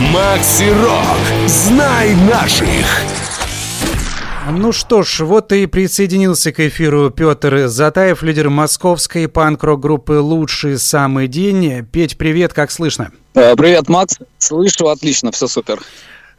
Макси Рок. Знай наших. Ну что ж, вот и присоединился к эфиру Петр Затаев, лидер московской панк-рок группы «Лучший самый день». Петь, привет, как слышно? Э, привет, Макс. Слышу отлично, все супер.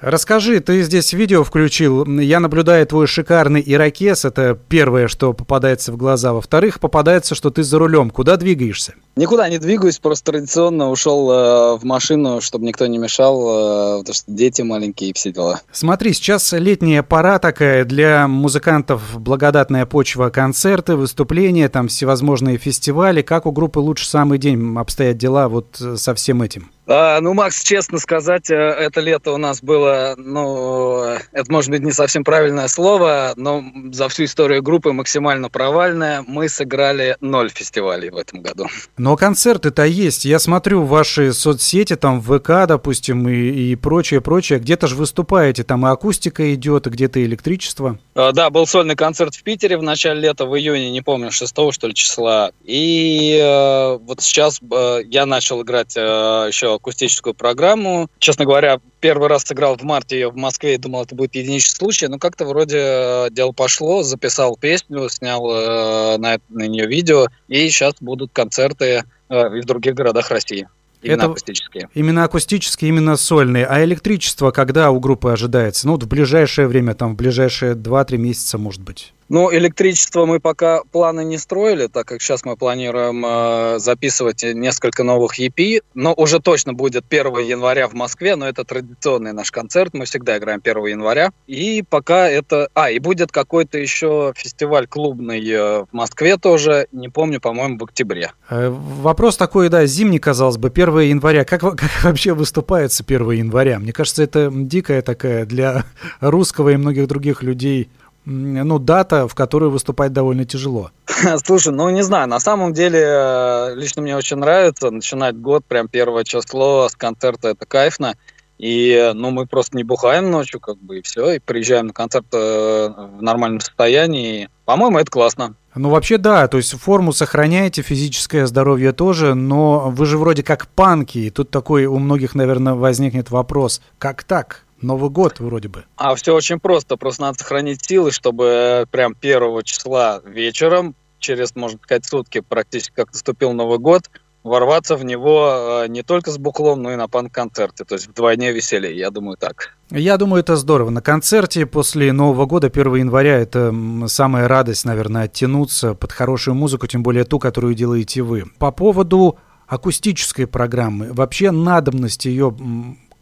Расскажи, ты здесь видео включил. Я наблюдаю твой шикарный ирокез. Это первое, что попадается в глаза. Во-вторых, попадается, что ты за рулем. Куда двигаешься? Никуда не двигаюсь, просто традиционно ушел э, в машину, чтобы никто не мешал, э, потому что дети маленькие и все дела. Смотри, сейчас летняя пора такая для музыкантов, благодатная почва, концерты, выступления, там всевозможные фестивали. Как у группы «Лучше самый день» обстоят дела вот э, со всем этим? А, ну, Макс, честно сказать, э, это лето у нас было, ну, это может быть не совсем правильное слово, но за всю историю группы максимально провальное. Мы сыграли ноль фестивалей в этом году. Но концерты-то есть. Я смотрю ваши соцсети, там ВК, допустим, и, и прочее, прочее. Где-то же выступаете, там и акустика идет, где-то электричество. А, да, был сольный концерт в Питере в начале лета, в июне, не помню, 6 что ли числа. И э, вот сейчас э, я начал играть э, еще акустическую программу. Честно говоря, первый раз сыграл в марте ее в Москве и думал, это будет единичный случай, но как-то вроде э, дело пошло, записал песню, снял э, на, на нее видео, и сейчас будут концерты э, в других городах России. Именно это акустические. Именно акустические, именно сольные. А электричество когда у группы ожидается? Ну, вот в ближайшее время, там, в ближайшие 2-3 месяца, может быть. Ну, электричество мы пока планы не строили, так как сейчас мы планируем э, записывать несколько новых EP, но уже точно будет 1 января в Москве, но это традиционный наш концерт, мы всегда играем 1 января. И пока это... А, и будет какой-то еще фестиваль клубный э, в Москве тоже, не помню, по-моему, в октябре. Э, вопрос такой, да, зимний, казалось бы, 1 января. Как, как вообще выступается 1 января? Мне кажется, это дикая такая для русского и многих других людей ну, дата, в которую выступать довольно тяжело. Слушай, ну не знаю, на самом деле э, лично мне очень нравится начинать год, прям первое число с концерта, это кайфно. И, ну, мы просто не бухаем ночью, как бы, и все, и приезжаем на концерт э, в нормальном состоянии. По-моему, это классно. Ну, вообще, да, то есть форму сохраняете, физическое здоровье тоже, но вы же вроде как панки, и тут такой у многих, наверное, возникнет вопрос, как так? Новый год вроде бы. А все очень просто. Просто надо сохранить силы, чтобы прям первого числа вечером, через, можно сказать, сутки практически как наступил Новый год, ворваться в него э, не только с буклом, но и на панк-концерте. То есть вдвойне веселее, я думаю, так. Я думаю, это здорово. На концерте после Нового года, 1 января, это самая радость, наверное, оттянуться под хорошую музыку, тем более ту, которую делаете вы. По поводу акустической программы, вообще надобность ее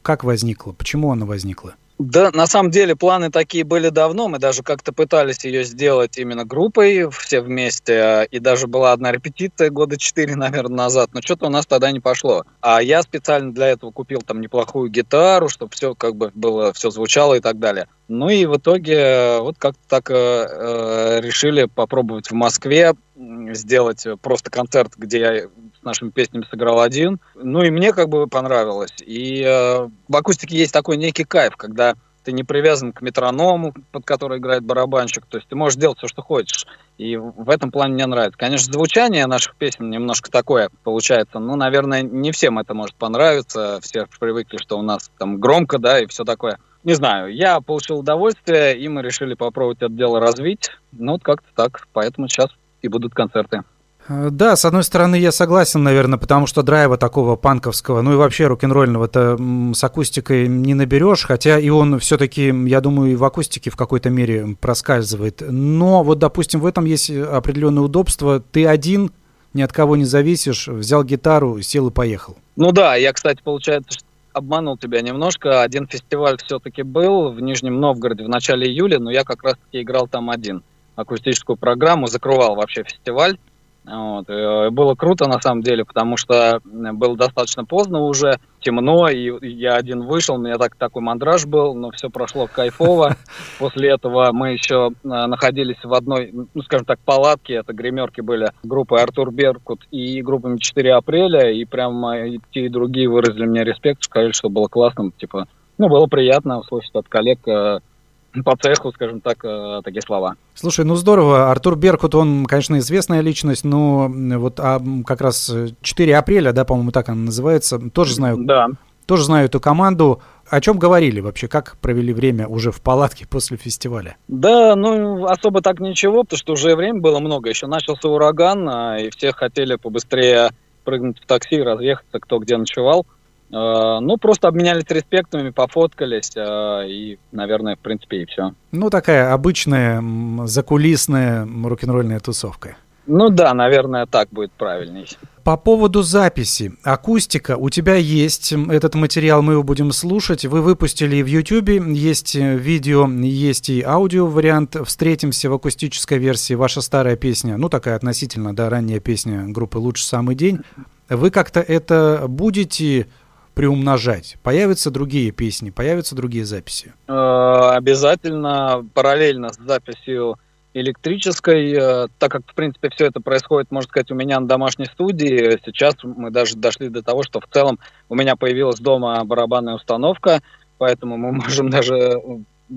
как возникла? Почему она возникла? Да, на самом деле планы такие были давно. Мы даже как-то пытались ее сделать именно группой, все вместе. И даже была одна репетиция года четыре, наверное, назад. Но что-то у нас тогда не пошло. А я специально для этого купил там неплохую гитару, чтобы все как бы было, все звучало и так далее. Ну и в итоге э, вот как-то так э, э, решили попробовать в Москве сделать просто концерт, где я с нашими песнями сыграл один. Ну и мне как бы понравилось. И э, в акустике есть такой некий кайф, когда ты не привязан к метроному, под который играет барабанщик, то есть ты можешь делать все, что хочешь. И в этом плане мне нравится. Конечно, звучание наших песен немножко такое получается. Ну, наверное, не всем это может понравиться. Все привыкли, что у нас там громко, да, и все такое. Не знаю, я получил удовольствие, и мы решили попробовать это дело развить. Ну, вот как-то так. Поэтому сейчас и будут концерты. Э, да, с одной стороны, я согласен, наверное, потому что драйва такого панковского, ну и вообще рок-н-ролльного-то с акустикой не наберешь, хотя и он все-таки, я думаю, и в акустике в какой-то мере проскальзывает. Но вот, допустим, в этом есть определенное удобство. Ты один, ни от кого не зависишь, взял гитару, сел и поехал. Ну да, я, кстати, получается, обманул тебя немножко. Один фестиваль все-таки был в Нижнем Новгороде в начале июля, но я как раз-таки играл там один акустическую программу, закрывал вообще фестиваль. Вот. Э, было круто на самом деле, потому что было достаточно поздно уже, темно, и я один вышел, у меня так, такой мандраж был, но все прошло кайфово. После этого мы еще э, находились в одной, ну, скажем так, палатке, это гримерки были группой Артур Беркут и группами 4 апреля, и прям и те, и другие выразили мне респект, сказали, что было классно, типа, ну, было приятно услышать от коллег э, по цеху, скажем так, э, такие слова. Слушай, ну здорово. Артур Беркут, он, конечно, известная личность, но вот а, как раз 4 апреля, да, по-моему, так она называется, тоже знаю. Да. тоже знаю эту команду. О чем говорили вообще? Как провели время уже в палатке после фестиваля? Да, ну, особо так ничего, потому что уже время было много. Еще начался ураган, а, и все хотели побыстрее прыгнуть в такси и разъехаться, кто где ночевал. А, ну, просто обменялись респектами, пофоткались, а, и, наверное, в принципе, и все. Ну, такая обычная закулисная рок-н-ролльная тусовка. Ну да, наверное, так будет правильней. По поводу записи. Акустика. У тебя есть этот материал, мы его будем слушать. Вы выпустили в YouTube, есть видео, есть и аудио вариант. Встретимся в акустической версии. Ваша старая песня, ну такая относительно, да, ранняя песня группы «Лучший самый день». Вы как-то это будете приумножать? Появятся другие песни, появятся другие записи? Э, обязательно параллельно с записью электрической, э, так как, в принципе, все это происходит, можно сказать, у меня на домашней студии. Сейчас мы даже дошли до того, что в целом у меня появилась дома барабанная установка, поэтому мы можем даже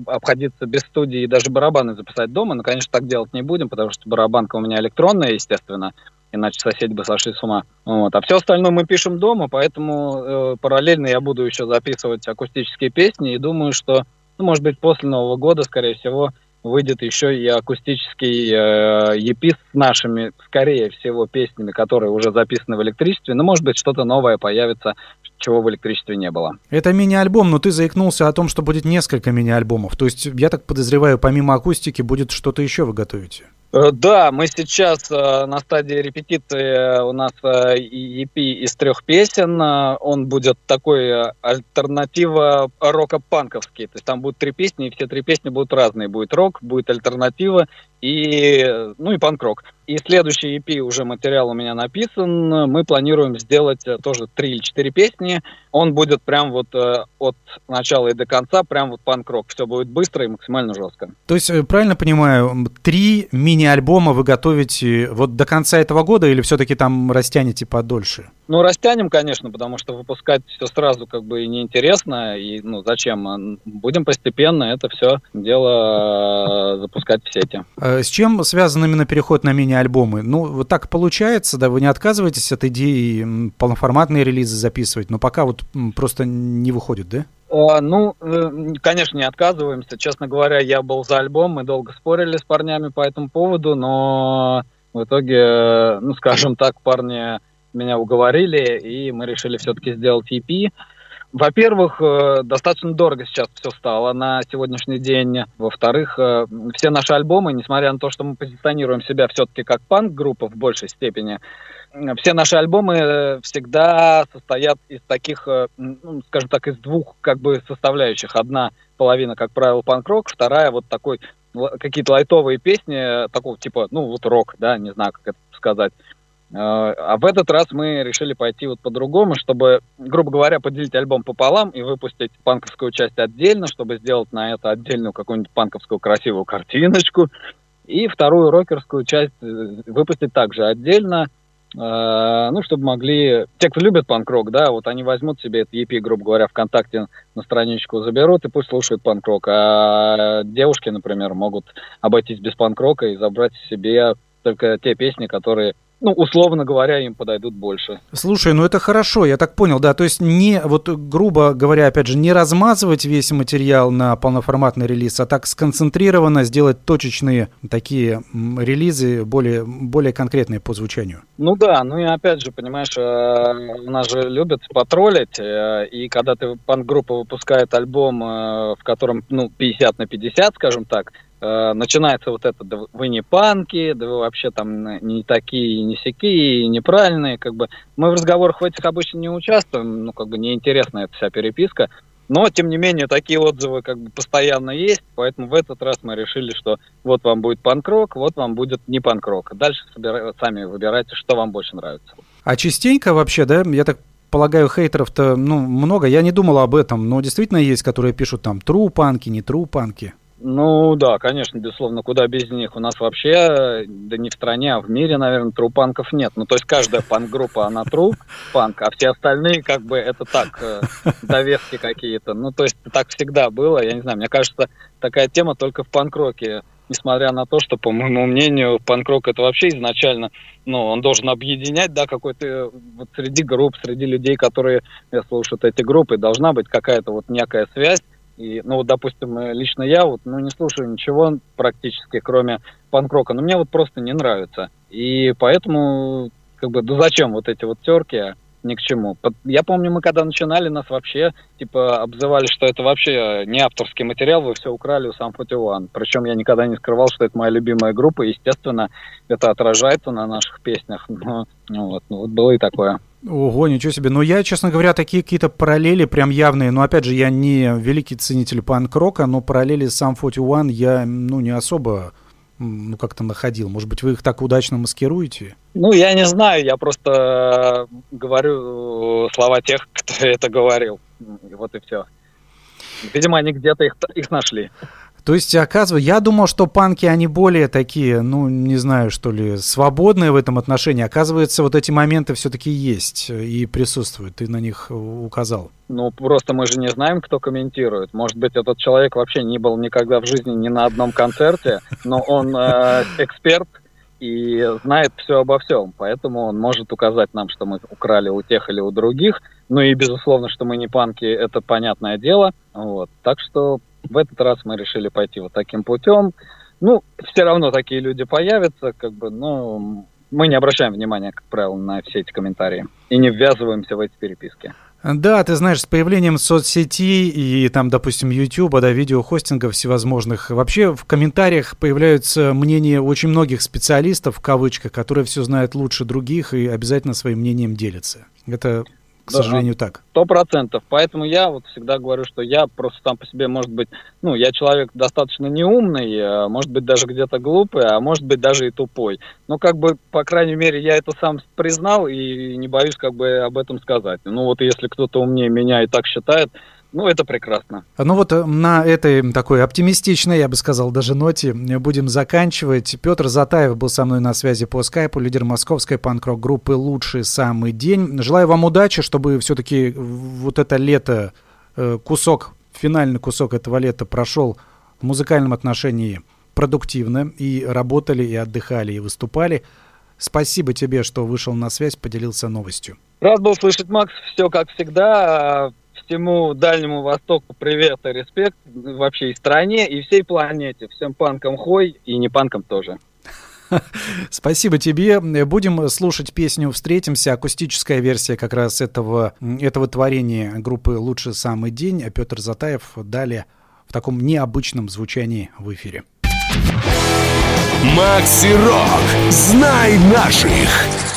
обходиться без студии и даже барабаны записать дома. Но, конечно, так делать не будем, потому что барабанка у меня электронная, естественно, иначе соседи бы сошли с ума. Вот. А все остальное мы пишем дома, поэтому э, параллельно я буду еще записывать акустические песни и думаю, что, ну, может быть, после Нового года, скорее всего, выйдет еще и акустический э, EP с нашими, скорее всего, песнями, которые уже записаны в электричестве. Но, может быть, что-то новое появится, чего в электричестве не было. Это мини-альбом, но ты заикнулся о том, что будет несколько мини-альбомов. То есть, я так подозреваю, помимо акустики будет что-то еще вы готовите? Э, да, мы сейчас э, на стадии репетиции у нас э, EP из трех песен. Он будет такой альтернатива рока-панковский. То есть там будут три песни, и все три песни будут разные. Будет рок, будет альтернатива и, ну и панк-рок. И следующий EP уже материал у меня написан. Мы планируем сделать э, тоже три или четыре песни. Он будет прям вот э, от начала и до конца, прям вот панк-рок. Все будет быстро и максимально жестко. То есть, э, правильно понимаю, три мини-альбома вы готовите вот до конца этого года или все-таки там растянете подольше? Ну, растянем, конечно, потому что выпускать все сразу как бы неинтересно. И, ну, зачем? Будем постепенно это все дело запускать в сети. С чем связан именно переход на мини мини-альбомы. Ну, вот так получается, да, вы не отказываетесь от идеи полноформатные релизы записывать, но пока вот просто не выходит, да? А, ну, э, конечно, не отказываемся. Честно говоря, я был за альбом, мы долго спорили с парнями по этому поводу, но в итоге, э, ну, скажем так, парни меня уговорили, и мы решили все-таки сделать EP. Во-первых, э, достаточно дорого сейчас все стало на сегодняшний день. Во-вторых, э, все наши альбомы, несмотря на то, что мы позиционируем себя все-таки как панк-группа в большей степени, все наши альбомы э, всегда состоят из таких, ну, скажем так, из двух как бы составляющих. Одна половина, как правило, панк-рок, вторая вот такой какие-то лайтовые песни такого типа, ну вот рок, да, не знаю, как это сказать. Э, а в этот раз мы решили пойти вот по-другому, чтобы, грубо говоря, поделить альбом пополам и выпустить панковскую часть отдельно, чтобы сделать на это отдельную какую-нибудь панковскую красивую картиночку. И вторую рокерскую часть э, выпустить также отдельно, э, ну, чтобы могли... Те, кто любит панк-рок, да, вот они возьмут себе этот EP, грубо говоря, ВКонтакте на страничку заберут и пусть слушают панк-рок. А девушки, например, могут обойтись без панк-рока и забрать себе только те песни, которые ну, условно говоря, им подойдут больше. Слушай, ну это хорошо, я так понял, да, то есть не, вот грубо говоря, опять же, не размазывать весь материал на полноформатный релиз, а так сконцентрированно сделать точечные такие релизы, более, более конкретные по звучанию. Ну да, ну и опять же, понимаешь, э, у нас же любят потроллить, э, и когда ты панк-группа выпускает альбом, э, в котором, ну, 50 на 50, скажем так, Э, начинается вот это, да вы не панки, да вы вообще там не такие, не сякие, неправильные, как бы. Мы в разговорах в этих обычно не участвуем, ну, как бы неинтересна эта вся переписка, но, тем не менее, такие отзывы как бы постоянно есть, поэтому в этот раз мы решили, что вот вам будет панк-рок, вот вам будет не панк-рок. Дальше собира... сами выбирайте, что вам больше нравится. А частенько вообще, да, я так полагаю, хейтеров-то ну, много. Я не думал об этом, но действительно есть, которые пишут там true панки, не true панки. Ну да, конечно, безусловно, куда без них. У нас вообще, да не в стране, а в мире, наверное, трупанков нет. Ну то есть каждая панк-группа, она труп, панк, а все остальные как бы это так, э, довески какие-то. Ну то есть так всегда было, я не знаю, мне кажется, такая тема только в панк-роке несмотря на то, что, по моему мнению, панк-рок это вообще изначально, ну, он должен объединять, да, какой-то, вот среди групп, среди людей, которые слушают эти группы, должна быть какая-то вот некая связь, и, ну, вот, допустим, лично я вот, ну, не слушаю ничего практически, кроме панк-рока, но мне вот просто не нравится. И поэтому, как бы, да зачем вот эти вот терки? ни к чему. Я помню, мы когда начинали, нас вообще типа обзывали, что это вообще не авторский материал, вы все украли у сам 41. Причем я никогда не скрывал, что это моя любимая группа, естественно, это отражается на наших песнях. Но, ну, вот, ну, вот было и такое. Ого, ничего себе. Ну, я, честно говоря, такие какие-то параллели прям явные. Но, опять же, я не великий ценитель панк-рока, но параллели с сам 41 я, ну, не особо ну, как-то находил? Может быть, вы их так удачно маскируете? Ну, я не знаю, я просто говорю слова тех, кто это говорил. Вот и все. Видимо, они где-то их, их нашли. То есть, оказывается, я думал, что панки, они более такие, ну, не знаю, что ли, свободные в этом отношении. Оказывается, вот эти моменты все-таки есть и присутствуют. Ты на них указал. Ну, просто мы же не знаем, кто комментирует. Может быть, этот человек вообще не был никогда в жизни ни на одном концерте, но он э, эксперт и знает все обо всем. Поэтому он может указать нам, что мы украли у тех или у других. Ну и, безусловно, что мы не панки, это понятное дело. Вот. Так что в этот раз мы решили пойти вот таким путем. Ну, все равно такие люди появятся, как бы, но мы не обращаем внимания, как правило, на все эти комментарии и не ввязываемся в эти переписки. Да, ты знаешь, с появлением соцсетей и там, допустим, YouTube, да, видеохостингов всевозможных, вообще в комментариях появляются мнения очень многих специалистов, в кавычках, которые все знают лучше других и обязательно своим мнением делятся. Это к да, сожалению, так. Сто процентов. Поэтому я вот всегда говорю, что я просто сам по себе, может быть, ну, я человек достаточно неумный, а может быть, даже где-то глупый, а может быть, даже и тупой. Но, как бы, по крайней мере, я это сам признал и не боюсь, как бы, об этом сказать. Ну, вот если кто-то умнее меня и так считает, ну, это прекрасно. Ну вот э, на этой такой оптимистичной, я бы сказал, даже ноте будем заканчивать. Петр Затаев был со мной на связи по скайпу, лидер московской панк-рок группы «Лучший самый день». Желаю вам удачи, чтобы все-таки вот это лето, э, кусок, финальный кусок этого лета прошел в музыкальном отношении продуктивно, и работали, и отдыхали, и выступали. Спасибо тебе, что вышел на связь, поделился новостью. Рад был слышать, Макс. Все как всегда всему Дальнему Востоку привет и респект вообще и стране, и всей планете. Всем панкам хой и не панкам тоже. Спасибо тебе. Будем слушать песню «Встретимся». Акустическая версия как раз этого, этого творения группы «Лучший самый день». А Петр Затаев далее в таком необычном звучании в эфире. Макси Рок. Знай наших.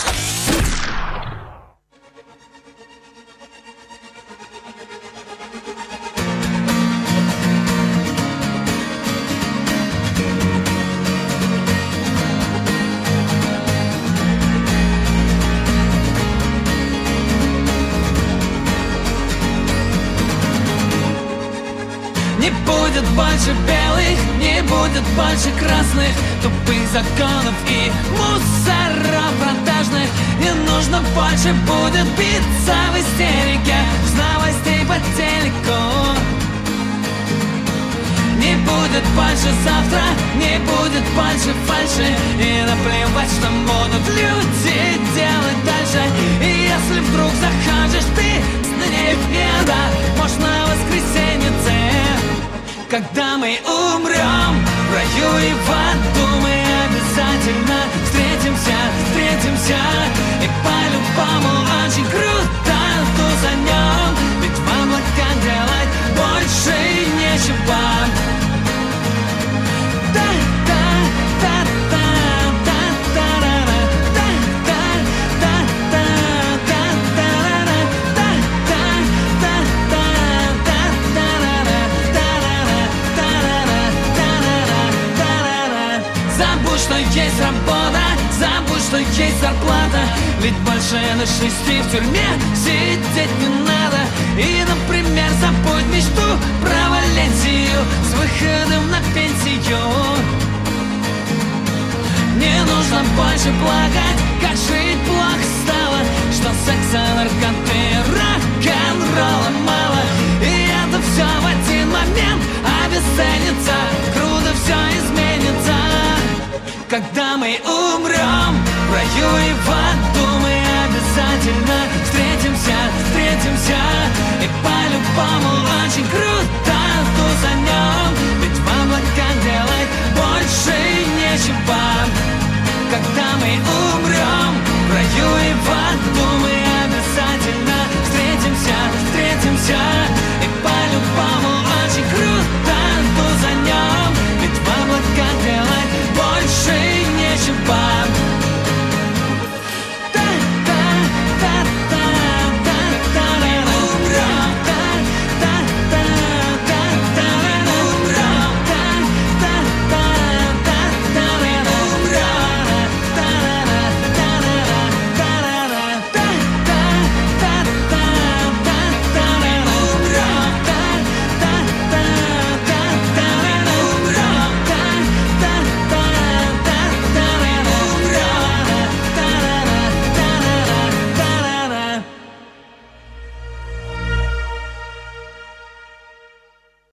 Больше белых, не будет больше красных. Тупых законов и мусоров продажных. Не нужно больше будет биться в истерике. С новостей по телеку. Не будет больше завтра, не будет больше фальши. И наплевать, что будут люди делать дальше. И если вдруг захочешь ты с дней еда Можно воскресенье когда мы умрем. В раю и в аду мы обязательно встретимся, встретимся. И по-любому очень круто тусанем Ведь в облаках делать больше Ведь больше на шести в тюрьме сидеть не надо. И, например, забудь мечту про Валентию С выходом на пенсию. Не нужно больше плакать, как жить плохо стало Что секса, наркоты, рок-н-ролла мало. И это все в один момент обесценится Круто все изменится. Когда мы умрем в раю и в аду обязательно встретимся, встретимся. И по-любому очень круто